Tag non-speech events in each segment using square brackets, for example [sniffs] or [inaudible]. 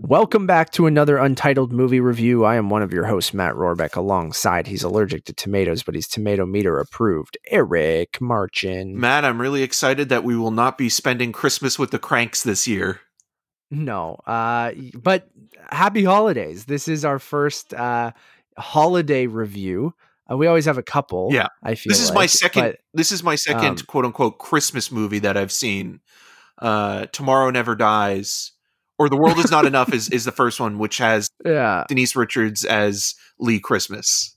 Welcome back to another Untitled Movie Review. I am one of your hosts, Matt Rohrbeck. Alongside, he's allergic to tomatoes, but he's tomato meter approved. Eric Marchin. Matt, I'm really excited that we will not be spending Christmas with the cranks this year. No, uh, but happy holidays. This is our first uh, holiday review. Uh, we always have a couple. Yeah, I feel this is like, my second. but- this is my second um, quote unquote Christmas movie that I've seen. Uh, Tomorrow Never Dies, or The World Is Not [laughs] Enough is is the first one, which has yeah, Denise Richards as Lee Christmas.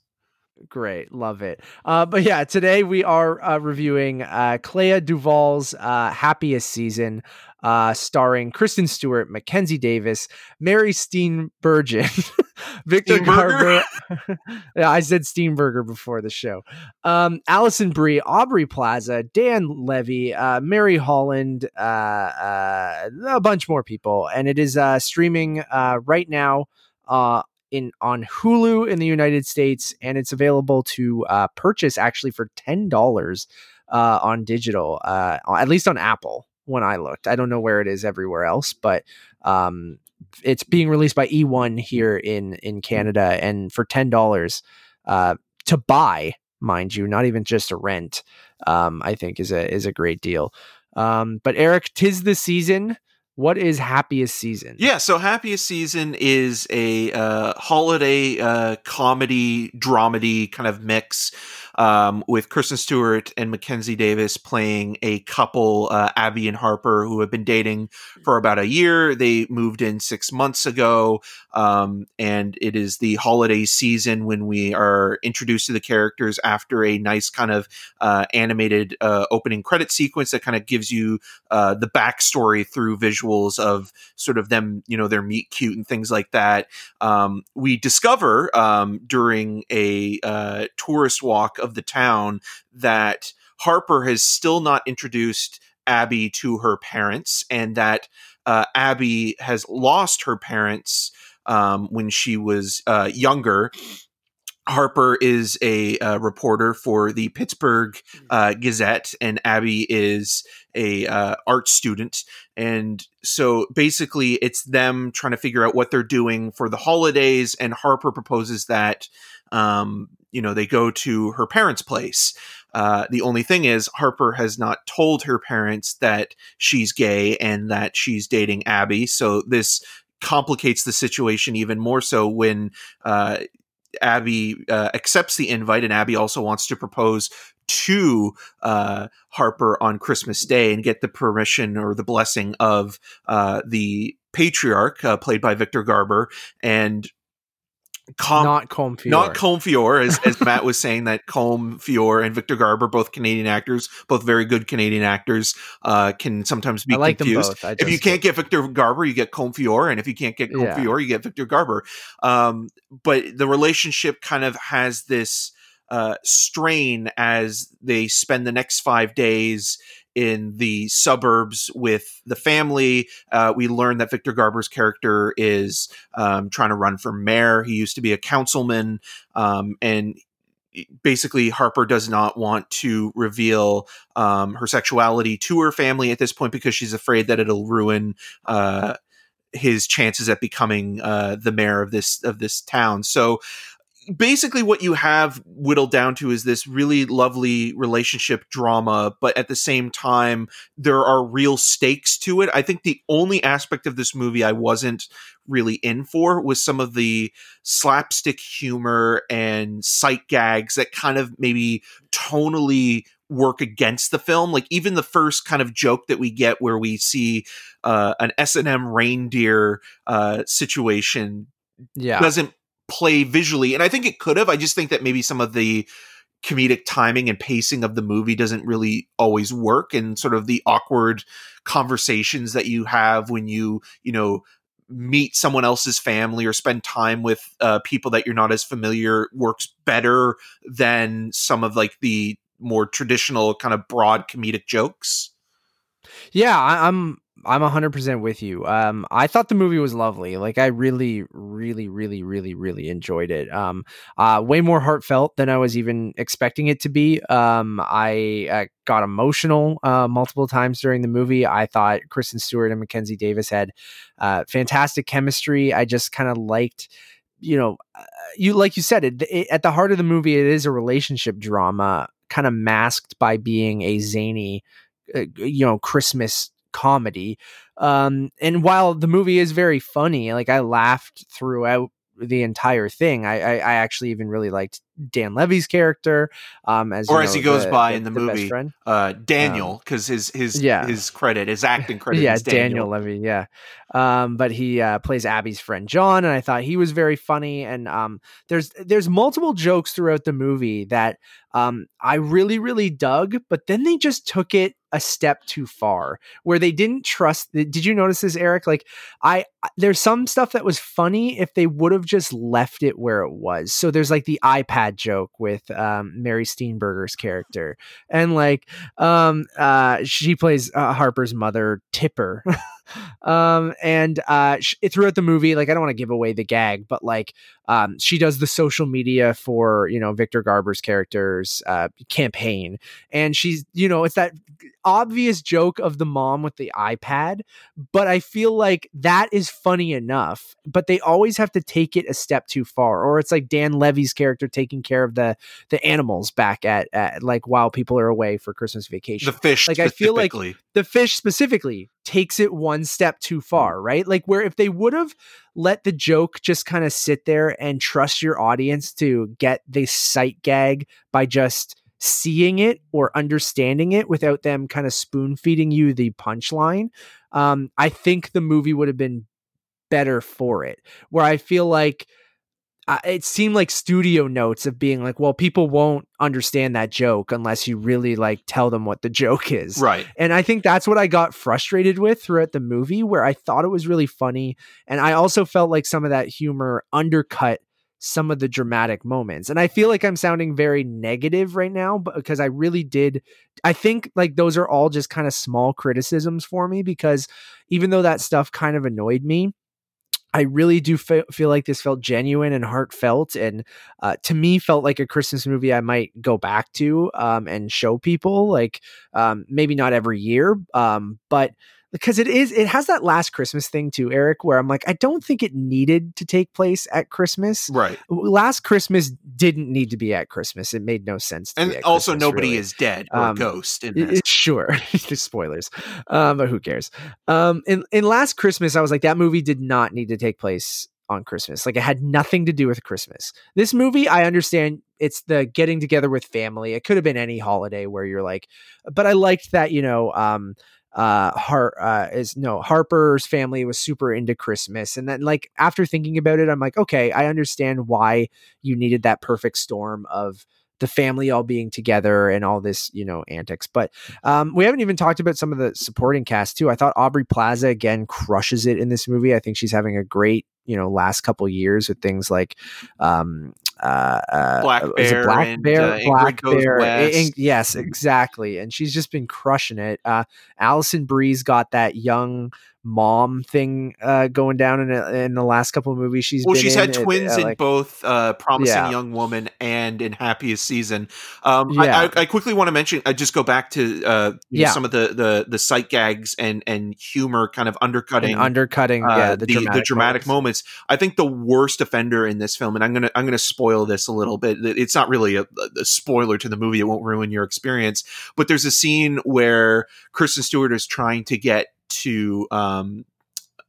Great, love it. Uh, but yeah, today we are uh, reviewing uh, Clea Duvall's uh, Happiest Season, uh, starring Kristen Stewart, Mackenzie Davis, Mary Steenburgen, [laughs] Victor? Garber. [laughs] yeah, I said Steenburger before the show. Um, Alison Brie, Aubrey Plaza, Dan Levy, uh, Mary Holland, uh, uh, a bunch more people, and it is uh, streaming uh, right now. Uh, in on Hulu in the United States, and it's available to uh, purchase actually for ten dollars uh, on digital, uh, at least on Apple. When I looked, I don't know where it is everywhere else, but um, it's being released by E1 here in in Canada, and for ten dollars uh, to buy, mind you, not even just a rent, um, I think is a is a great deal. Um, but Eric, tis the season. What is happiest season? Yeah, so Happiest Season is a uh, holiday uh, comedy, dramedy kind of mix um, with Kristen Stewart and Mackenzie Davis playing a couple, uh, Abby and Harper, who have been dating for about a year. They moved in six months ago, um, and it is the holiday season when we are introduced to the characters after a nice kind of uh, animated uh, opening credit sequence that kind of gives you uh, the backstory through visuals of sort of them, you know, their meet cute and things like that. Um, we discover um, during a uh, tourist walk of the town that Harper has still not introduced Abby to her parents, and that uh, Abby has lost her parents um, when she was uh, younger. Harper is a uh, reporter for the Pittsburgh uh, Gazette, and Abby is a uh, art student. And so basically, it's them trying to figure out what they're doing for the holidays. And Harper proposes that um, you know they go to her parents' place. Uh, the only thing is, Harper has not told her parents that she's gay and that she's dating Abby. So this complicates the situation even more so when uh, Abby uh, accepts the invite, and Abby also wants to propose to uh, Harper on Christmas Day and get the permission or the blessing of uh, the patriarch, uh, played by Victor Garber, and com- not Colm Feore. not as, as [laughs] Matt was saying, that Colm Feore and Victor Garber, both Canadian actors, both very good Canadian actors, uh, can sometimes be I like confused. them both. I If you can't get Victor Garber, you get Colm Feore, and if you can't get Colm Yeah. You get Victor Garber. Um, but the relationship kind of has this uh, strain as they spend the next five days in the suburbs with the family. Uh, we learn that Victor Garber's character is um, trying to run for mayor. He used to be a councilman, um, and basically Harper does not want to reveal um, her sexuality to her family at this point because she's afraid that it'll ruin uh, his chances at becoming uh, the mayor of this of this town. So basically what you have whittled down to is this really lovely relationship drama but at the same time there are real stakes to it i think the only aspect of this movie i wasn't really in for was some of the slapstick humor and sight gags that kind of maybe tonally work against the film like even the first kind of joke that we get where we see uh, an s&m reindeer uh, situation yeah. doesn't play visually and i think it could have i just think that maybe some of the comedic timing and pacing of the movie doesn't really always work and sort of the awkward conversations that you have when you you know meet someone else's family or spend time with uh, people that you're not as familiar works better than some of like the more traditional kind of broad comedic jokes. Yeah, I, I'm I'm hundred percent with you. Um, I thought the movie was lovely. Like, I really, really, really, really, really enjoyed it. Um, uh, way more heartfelt than I was even expecting it to be. Um, I uh, got emotional uh, multiple times during the movie. I thought Kristen Stewart and Mackenzie Davis had uh, fantastic chemistry. I just kind of liked you know, uh, you like you said it, it, at the heart of the movie. It is a relationship drama, kind of masked by being a zany, uh, you know, Christmas comedy. Um, and while the movie is very funny, like I laughed throughout the entire thing. I, I, I actually even really liked Dan Levy's character, um, as or know, as he goes the, by the, in the, the movie, uh, Daniel, because um, his his yeah. his credit, his acting [laughs] credit, yeah, Daniel. Daniel. Levy, yeah. Um, but he uh, plays Abby's friend John, and I thought he was very funny. And um, there's there's multiple jokes throughout the movie that um, I really really dug, but then they just took it a step too far where they didn't trust the, did you notice this eric like i there's some stuff that was funny if they would have just left it where it was so there's like the ipad joke with um, mary steenburgen's character. And like um uh she plays uh, harper's mother tipper [laughs] um and uh sh- throughout the movie like i don't want to give away the gag but like um she does the social media for you know victor garber's character's uh campaign. And she's you know it's that obvious joke of the mom with the ipad but i feel like that is funny enough but they always have to take it a step too far or it's like dan levy's character taking care of the the animals back at, at like while people are away for christmas vacation. the fish like i feel like the fish specifically takes it one step too far, right? Like where if they would have let the joke just kind of sit there and trust your audience to get the sight gag by just seeing it or understanding it without them kind of spoon feeding you the punchline, um, I think the movie would have been better for it. Where I feel like uh, it seemed like studio notes of being like, well, people won't understand that joke unless you really like tell them what the joke is. Right. And I think that's what I got frustrated with throughout the movie, where I thought it was really funny. And I also felt like some of that humor undercut some of the dramatic moments. And I feel like I'm sounding very negative right now, but because I really did, I think like those are all just kind of small criticisms for me because even though that stuff kind of annoyed me, I really do fe- feel like this felt genuine and heartfelt, and uh, to me felt like a Christmas movie I might go back to um, and show people. Like um, maybe not every year, um, but because it is it has that last christmas thing too eric where i'm like i don't think it needed to take place at christmas. Right. Last christmas didn't need to be at christmas. It made no sense and also christmas, nobody really. is dead or Um, ghost in this. sure [laughs] spoilers. Um but who cares? Um in in last christmas i was like that movie did not need to take place on christmas. Like it had nothing to do with christmas. This movie i understand it's the getting together with family. It could have been any holiday where you're like but i liked that you know um uh Har uh is no Harper's family was super into Christmas and then like after thinking about it I'm like okay I understand why you needed that perfect storm of the family all being together and all this you know antics. But um we haven't even talked about some of the supporting cast too. I thought Aubrey Plaza again crushes it in this movie. I think she's having a great you know last couple years with things like um uh, uh Black Bear Black and, Bear uh, Black Bear I- West. I- yes exactly and she's just been crushing it uh Alison Brie's got that young mom thing uh going down in in the last couple of movies she's well, she's in. had It- twins uh, in both uh, Promising Yeah. Young Woman and in Happiest Season. Um, Yeah. I, I, quickly want to mention, I just go back to uh, know, Yeah. some of the, the the sight gags and and humor kind of undercutting and undercutting uh, yeah the, the, dramatic, dramatic moments. moments. I think the worst offender in this film, and I'm gonna I'm gonna spoil this a little bit. It's not really a, a spoiler to the movie; it won't ruin your experience. But there's a scene where Kristen Stewart is trying to get to um,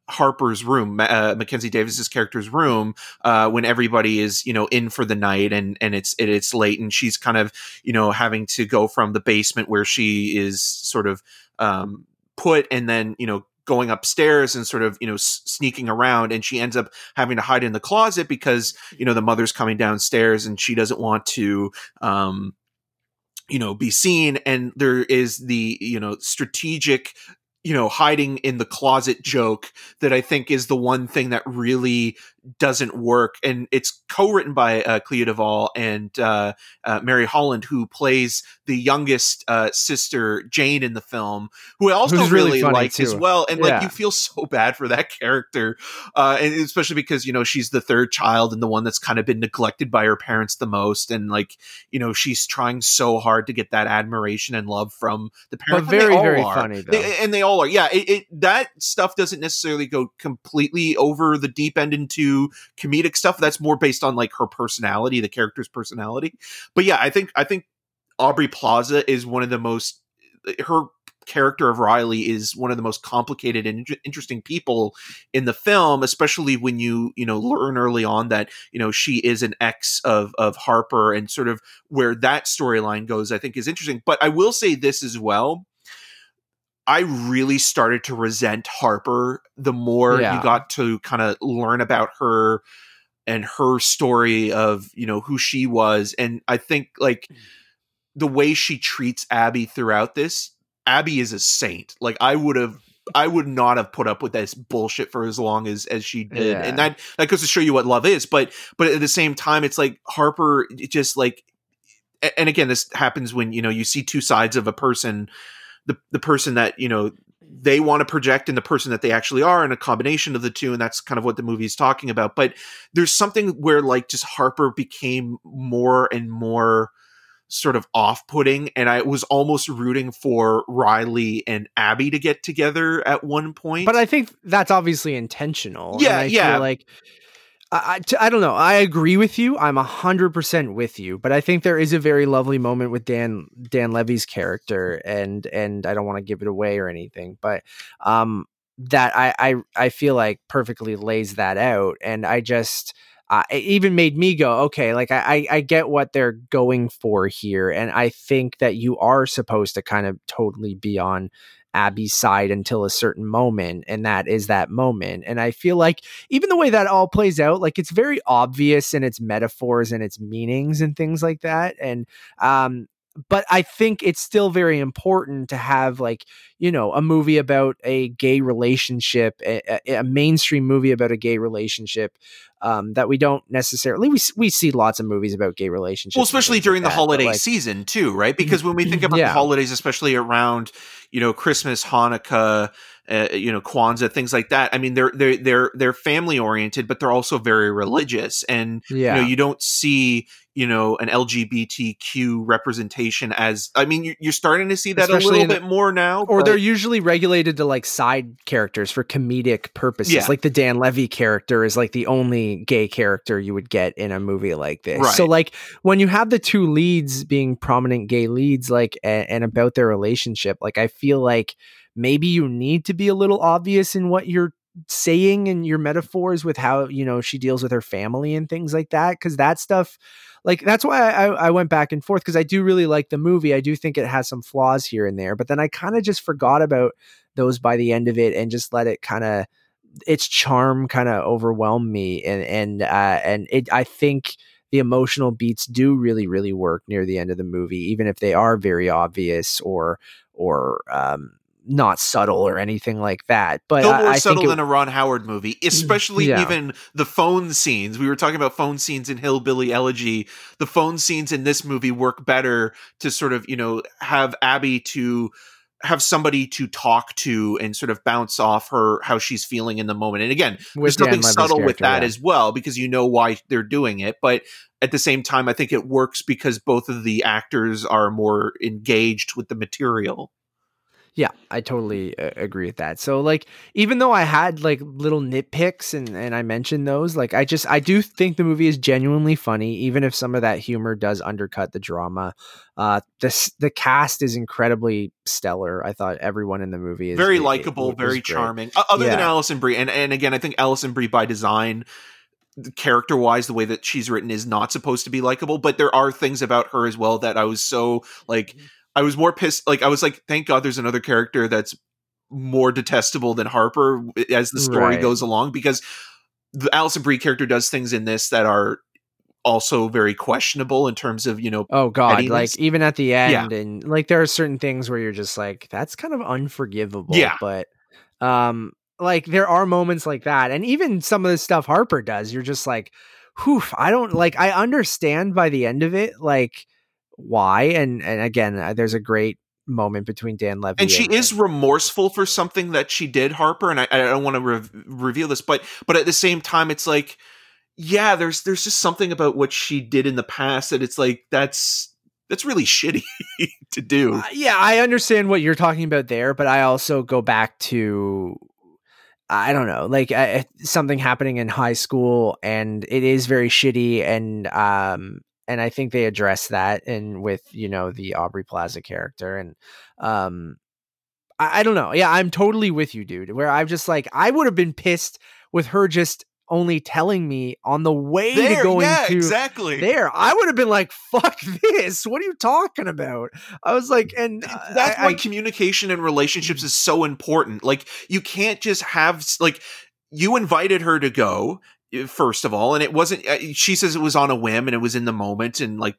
Harper's room, uh, Mackenzie Davis's character's room, uh, when everybody is you know in for the night and and it's it, it's late and she's kind of you know having to go from the basement where she is sort of um, put and then you know going upstairs and sort of you know sneaking around and she ends up having to hide in the closet because you know the mother's coming downstairs and she doesn't want to um you know be seen and there is the you know strategic you know, hiding in the closet joke that I think is the one thing that really doesn't work. And it's co-written by uh, Clea Duvall and uh, uh, Mary Holland, who plays the youngest uh, sister Jane in the film, who I also Who's really really, funny, like as well. And Yeah. like you feel so bad for that character, uh, and especially because you know she's the third child and the one that's kind of been neglected by her parents the most, and like you know she's trying so hard to get that admiration and love from the parents. they very, very are. funny, though. They- and they all are. Yeah, it, it that stuff doesn't necessarily go completely over the deep end into comedic stuff. That's more based on like her personality, the character's personality. But yeah, I think I think Aubrey Plaza is one of the most uh, her character of Riley is one of the most complicated and interesting people in the film, especially when you you know learn early on that you know she is an ex of of Harper and sort of where that storyline goes. I think is interesting. But I will say this as well. I really started to resent Harper the more Yeah. you got to kind of learn about her and her story of you know who she was. And i think like mm. the way she treats abby throughout this abby is a saint. Like i would have i would not have put up with this bullshit for as long as as she did. Yeah. and that that goes to show you what love is. But but at the same time it's like harper it just like and again this happens when you know you see two sides of a person the the person that you know they want to project and the person that they actually are and a combination of the two and that's kind of what the movie's talking about but there's something where like just harper became more and more sort of off-putting and i was almost rooting for riley and abby to get together at one point But I think that's obviously intentional. and Yeah, I yeah. Feel like I, I, don't know. I agree with you. I'm hundred percent with you. But I think there is a very lovely moment with Dan Dan Levy's character, and and I don't want to give it away or anything, but um, that I I I feel like perfectly lays that out, and I just. Uh, it even made me go, okay, like I, I get what they're going for here. And I think that you are supposed to kind of totally be on Abby's side until a certain moment, and that is that moment. And I feel like even the way that all plays out, like it's very obvious in its metaphors and its meanings and things like that. And um, but I think it's still very important to have like you know a movie about a gay relationship, a, a- a mainstream movie about a gay relationship. Um, that we don't necessarily we we see lots of movies about gay relationships, well especially things like during the that, holiday like, season too right because when we think about Yeah. the holidays especially around you know christmas hanukkah uh, you know kwanzaa things like that i mean they're they're they're they're family oriented but they're also very religious and yeah, you know you don't see you know an lgbtq representation as i mean you- you're starting to see that Especially a little in bit more now or but- they're usually regulated to like side characters for comedic purposes. Yeah. Like the Dan Levy character is like the only gay character you would get in a movie like this. So like when you have the two leads being prominent gay leads, like and, and about their relationship, like I feel like maybe you need to be a little obvious in what you're saying and your metaphors with how you know she deals with her family and things like that because that stuff like that's why I, I went back and forth because I do really like the movie. I do think it has some flaws here and there, but then I kind of just forgot about those by the end of it and just let it kind of its charm kind of overwhelm me and and uh, and it I think the emotional beats do really really work near the end of the movie even if they are very obvious or or um not subtle or anything like that but I, more I subtle think it, than a Ron Howard movie, [clears throat] especially Yeah. even the phone scenes. We were talking about phone scenes in Hillbilly Elegy. The phone scenes in this movie work better to sort of, you know, have Abby to have somebody to talk to and sort of bounce off her how she's feeling in the moment. And again, with there's nothing subtle with that yeah. as well because you know why they're doing it. But at the same time, I think it works because both of the actors are more engaged with the material. Yeah, I totally uh, agree with that. So like even though I had like little nitpicks and and I mentioned those, like I just I do think the movie is genuinely funny even if some of that humor does undercut the drama. Uh this the cast is incredibly stellar. I thought everyone in the movie is very likable, very great. charming. Other than Yeah. Alison Brie, and and again, I think Alison Brie by design, character wise, the way that she's written is not supposed to be likable. But there are things about her as well that I was so like, I was more pissed. Like I was like, thank God there's another character that's more detestable than Harper as the story Right. goes along because the Alison Brie character does things in this that are also very questionable in terms of you know oh god pettiness. like even at the Yeah. end and like there are certain things where you're just like that's kind of unforgivable Yeah. but um like there are moments like that and even some of the stuff harper does you're just like whew i don't like i understand by the end of it like why and and again uh, there's a great moment between dan levy and she is remorseful for something that she did harper and i, I don't want to re- reveal this but but at the same time it's like yeah there's there's just something about what she did in the past that it's like that's that's really [laughs] shitty to do. Uh, yeah, I understand what you're talking about there, but I also go back to I don't know, like uh, something happening in high school, and it is very shitty, and um, and I think they address that, and with you know the Aubrey Plaza character, and um, I, I don't know, yeah, I'm totally with you, dude. Where I'm just like, I would have been pissed with her just only telling me on the way to going yeah to exactly there. I would have been like, "Fuck this! What are you talking about?" I was like, and uh, that's I- why I- communication and relationships is so important like you can't just have like you invited her to go first of all and it wasn't uh, she says it was on a whim and it was in the moment and like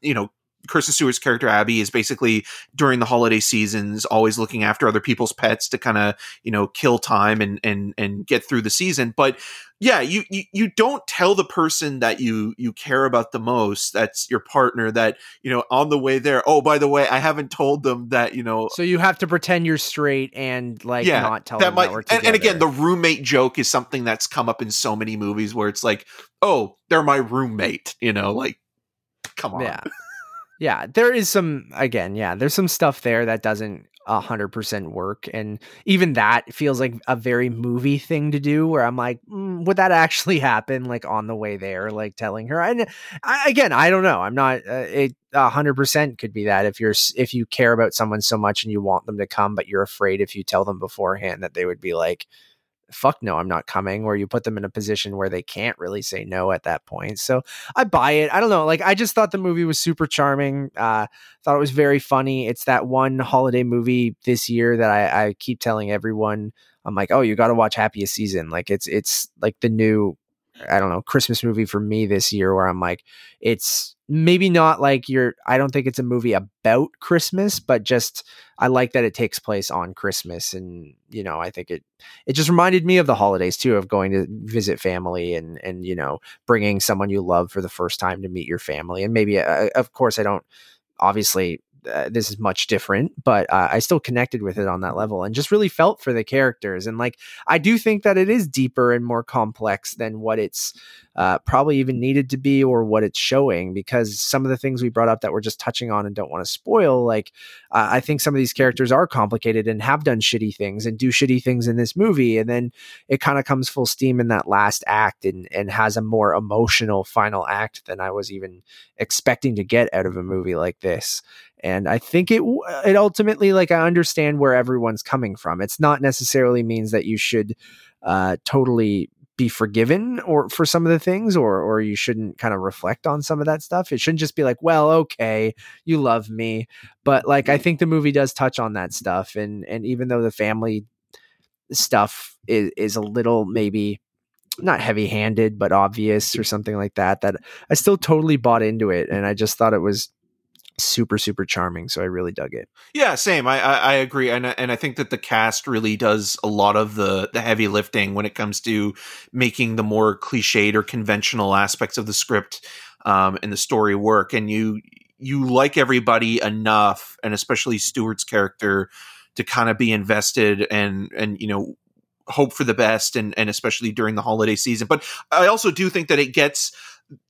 you know Kirsten Stewart's character Abby is basically during the holiday seasons always looking after other people's pets to kind of you know kill time and and and get through the season. But yeah you, you you don't tell the person that you you care about the most that's your partner that you know on the way there oh by the way I haven't told them that you know so you have to pretend you're straight and like yeah not tell that them might that and, and again the roommate joke is something that's come up in so many movies where it's like oh they're my roommate you know like come on. Yeah, yeah, there is some again, yeah, there's some stuff there that doesn't a hundred percent work, and even that feels like a very movie thing to do. Where I'm like, mm, would that actually [laughs] happen? Like on the way there, like telling her. And I, again, I don't know. I'm not. Uh, it a hundred percent could be that if you're if you care about someone so much and you want them to come, but you're afraid if you tell them beforehand that they would be like. Fuck no, I'm not coming. Or you put them in a position where they can't really say no at that point. So I buy it. I don't know. Like I just thought the movie was super charming. Uh, thought it was very funny. It's that one holiday movie this year that I, I keep telling everyone. I'm like, oh, you got to watch Happiest Season. Like it's it's like the new, I don't know, Christmas movie for me this year. Where I'm like, it's maybe not like you're. I don't think it's a movie about Christmas, but just I like that it takes place on Christmas, and you know, I think it it just reminded me of the holidays too, of going to visit family and and you know bringing someone you love for the first time to meet your family. And maybe, uh, of course, I don't, obviously, uh, this is much different, but uh, I still connected with it on that level and just really felt for the characters. And like, I do think that it is deeper and more complex than what it's uh, probably even needed to be or what it's showing because some of the things we brought up that we're just touching on and don't want to spoil, like, uh, I think some of these characters are complicated and have done shitty things and do shitty things in this movie. And then it kind of comes full steam in that last act and, and has a more emotional final act than I was even expecting to get out of a movie like this. And I think it it ultimately like I understand where everyone's coming from. It's not necessarily means that you should uh, totally be forgiven or for some of the things or or you shouldn't kind of reflect on some of that stuff. It shouldn't just be like, well, okay, you love me. But like I think the movie does touch on that stuff and and even though the family stuff is is a little maybe not heavy handed but obvious or something like that that I still totally bought into it and I just thought it was super super charming so I really dug it. Yeah, same. I, I I agree, and and I think that the cast really does a lot of the the heavy lifting when it comes to making the more cliched or conventional aspects of the script um, and the story work. And you you like everybody enough, and especially Stewart's character, to kind of be invested and and you know hope for the best, and and especially during the holiday season. But I also do think that it gets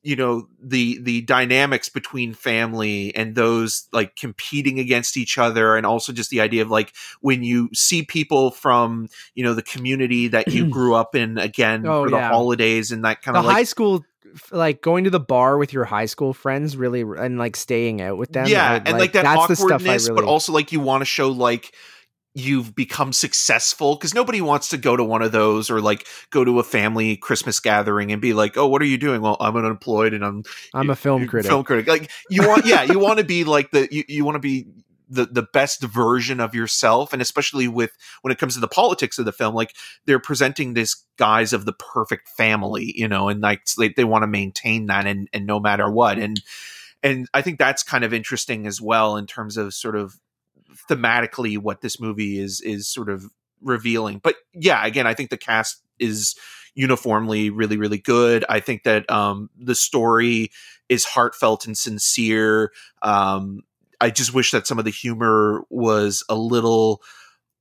you know the the dynamics between family and those like competing against each other and also just the idea of like when you see people from you know the community that you grew up in again Oh, for the yeah. holidays and that kind the of like high school like going to the bar with your high school friends really and like staying out with them yeah I- and like, that that's the stuff I awkwardness really but also like you want to show like you've become successful because nobody wants to go to one of those or like go to a family christmas gathering and be like oh what are you doing? Well i'm unemployed and i'm I'm a film critic. film critic. Like you want yeah you want to be like the you, you want to be the the best version of yourself and especially with when it comes to the politics of the film like they're presenting this guise of the perfect family you know and like they, they want to maintain that and and no matter what and and i think that's kind of interesting as well in terms of sort of thematically what this movie is is sort of revealing. But yeah again i think the cast is uniformly really really good. I think that um the story is heartfelt and sincere. Um I just wish that some of the humor was a little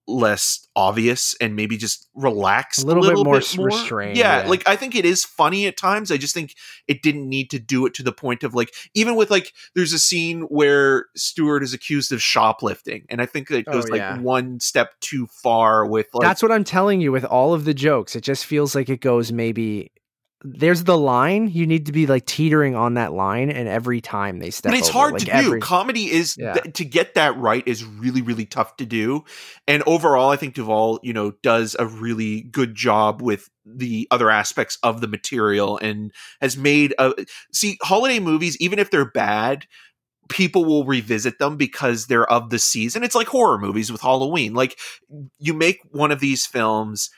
less obvious and maybe just relaxed a little, a little bit, more, bit more. restrained. Yeah, like I think it is funny at times. I just think it didn't need to do it to the point of like even with like there's a scene where Stewart is accused of shoplifting, and I think it oh, goes Oh, yeah. like one step too far with like that's what I'm telling you with all of the jokes. It just feels like it goes maybe there's the line. You need to be like teetering on that line, and every time they step, but it's over, hard like, to do. Comedy is Yeah. th- to get that right is really really tough to do. And overall, I think Duvall, you know, does a really good job with the other aspects of the material and has made a see holiday movies even if they're bad people will revisit them because they're of the season it's like horror movies with halloween like you make one of these films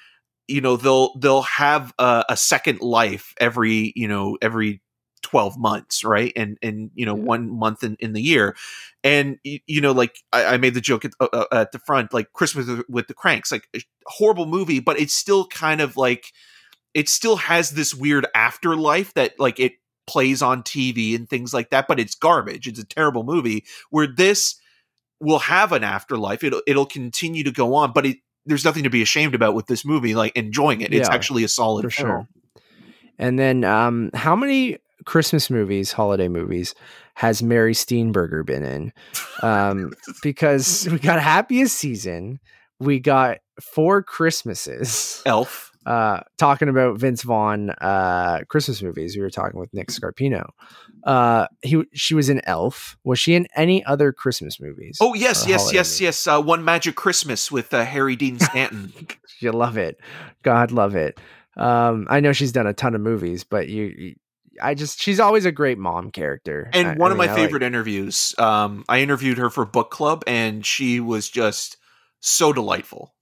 you know they'll they'll have a, a second life every you know every 12 months right? And and you know Yeah. one month in, in the year. And you know like i, I made the joke at, uh, uh, at the front like christmas with- with the cranks like a horrible movie but it's still kind of like it still has this weird afterlife that like it plays on tv and things like that but it's garbage. It's a terrible movie where this will have an afterlife. It'll it'll continue to go on but it there's nothing to be ashamed about with this movie like enjoying it it's actually a solid for film. sure. And then, um, how many Christmas movies, holiday movies, has Mary Steenburgen been in? Um, [laughs] because we got Happiest Season, we got Four Christmases. elf Uh, talking about Vince Vaughn uh, Christmas movies, we were talking with Nick Scarpino. Uh, he she was in Elf. Was she in any other Christmas movies? oh yes yes yes movies? yes uh, one magic christmas with uh, harry dean stanton [laughs] you love it. God love it. Um, I know she's done a ton of movies, but you, you I just she's always a great mom character. and I- one I of mean, my I like- favorite interviews um i interviewed her for book club and she was just so delightful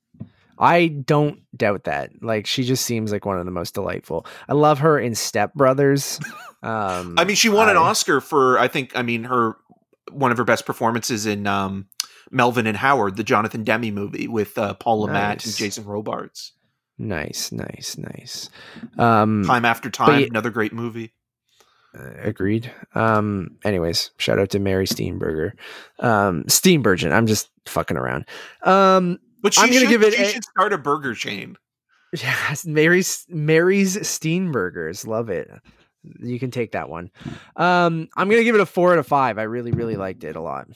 I don't doubt that. Like she just seems like one of the most delightful. I love her in Step Brothers. [laughs] Um, I mean, she won an Oscar for I think I mean her one of her best performances in um, Melvin and Howard, the Jonathan Demme movie with uh, Paul Le Mat and Jason Robards. Nice, nice, nice. Um, Time after time, another great movie. Uh, agreed. Um, anyways, shout out to Mary Steenburgen. Um, Steenburgen. I'm just fucking around. Um, But she I'm gonna give it she a- should start a burger chain. yes, Mary's Mary's Steenburgers. Love it. You can take that one. Um, I'm gonna give it a four out of five. I really, really liked it a lot.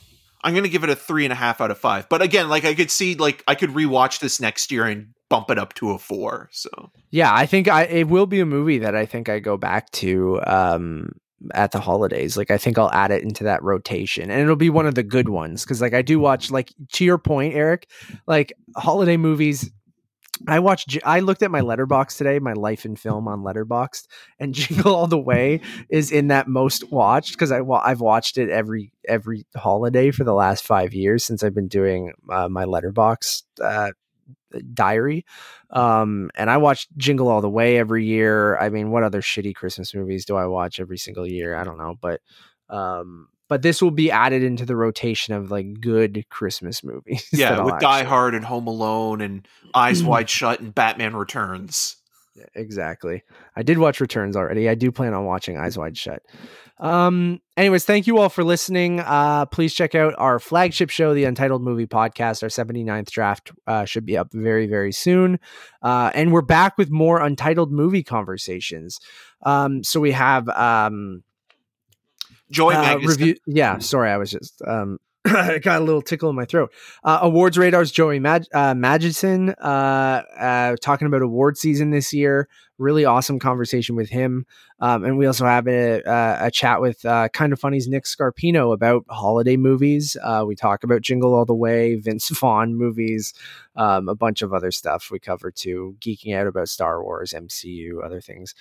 I'm gonna give it a three and a half out of five. But again, like I could see, like I could rewatch this next year and bump it up to a four. So Yeah, I think I it will be a movie that I think I go back to um at the holidays. Like I think I'll add it into that rotation and it'll be one of the good ones cuz like I do watch like to your point Eric, like holiday movies I watched I looked at my Letterboxd today, my life in film on letterboxd and [laughs] Jingle All the Way is in that most watched cuz I I've watched it every every holiday for the last 5 years since I've been doing uh, my Letterboxd uh diary um and i watch jingle all the way every year. I mean what other shitty christmas movies do i watch every single year? I don't know but um but this will be added into the rotation of like good christmas movies [laughs] yeah, with Die Hard and Home Alone and Eyes Wide Shut and Batman Returns. Exactly. I did watch returns already. I do plan on watching eyes wide shut. Um anyways thank you all for listening. Uh please check out our flagship show the untitled movie podcast. Our 79th draft uh, should be up very very soon. Uh and we're back with more untitled movie conversations. Um so we have um Joy uh, review yeah sorry i was just um [laughs] I got a little tickle in my throat. Uh, awards radars, Joey Mag- uh, Magidson, uh, uh, talking about award season this year. Really awesome conversation with him. Um, and we also have a, a, a chat with uh, Kind of Funny's Nick Scarpino about holiday movies. Uh, we talk about Jingle All the Way, Vince [laughs] Vaughn movies, um, a bunch of other stuff we cover too, geeking out about Star Wars, MCU, other things.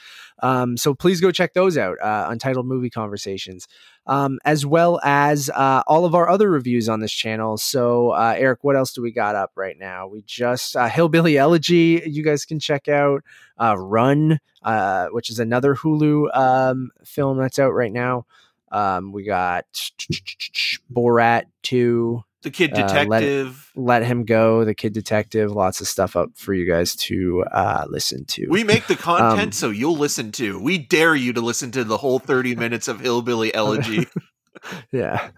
Um, so please go check those out, uh, Untitled Movie Conversations. Um, as well as uh, all of our other reviews on this channel. So, uh, Eric, what else do we got up right now? We just uh, Hillbilly Elegy, you guys can check out. Uh, Run, uh, which is another Hulu um, film that's out right now. Um, we got [sniffs] Borat 2, The Kid Uh, let- Detective. Let Him Go, The Kid Detective. Lots of stuff up for you guys to uh, listen to. we make the [laughs] content Um, so you'll listen to. We dare you to listen to the whole 30 minutes of Hillbilly Elegy. [laughs] yeah.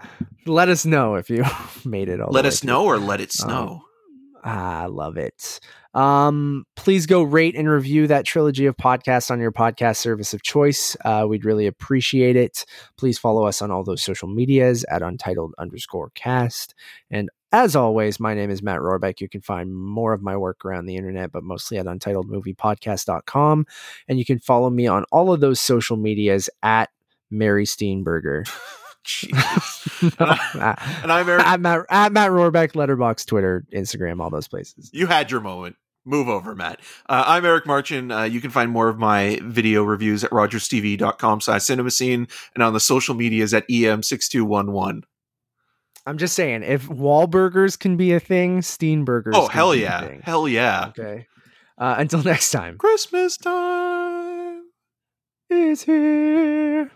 Let us know if you [laughs] made it all. the let us through. know or let it snow. I love it. Um, please go rate and review that trilogy of podcasts on your podcast service of choice. Uh, we'd really appreciate it. Please follow us on all those social medias at untitled underscore cast. And as always, my name is Matt Rohrbeck. You can find more of my work around the internet, but mostly at untitledmoviepodcast.com. And you can follow me on all of those social medias at Mary Steenberger. No, [laughs] [laughs] [laughs] And I'm Eric. at Matt, at Matt Rohrbeck, Letterboxd, Twitter, Instagram, all those places. You had your moment. Move over, Matt. Uh, I'm Eric Marchin. Uh, you can find more of my video reviews at rogerstv.com slash cinemascene and on the social medias at E em6211. I'm just saying, if Wahlburgers can be a thing, Steenburgers. Oh, can hell be a yeah. thing. Hell yeah. Okay. Uh, until [laughs] next time. Christmas time. It's here.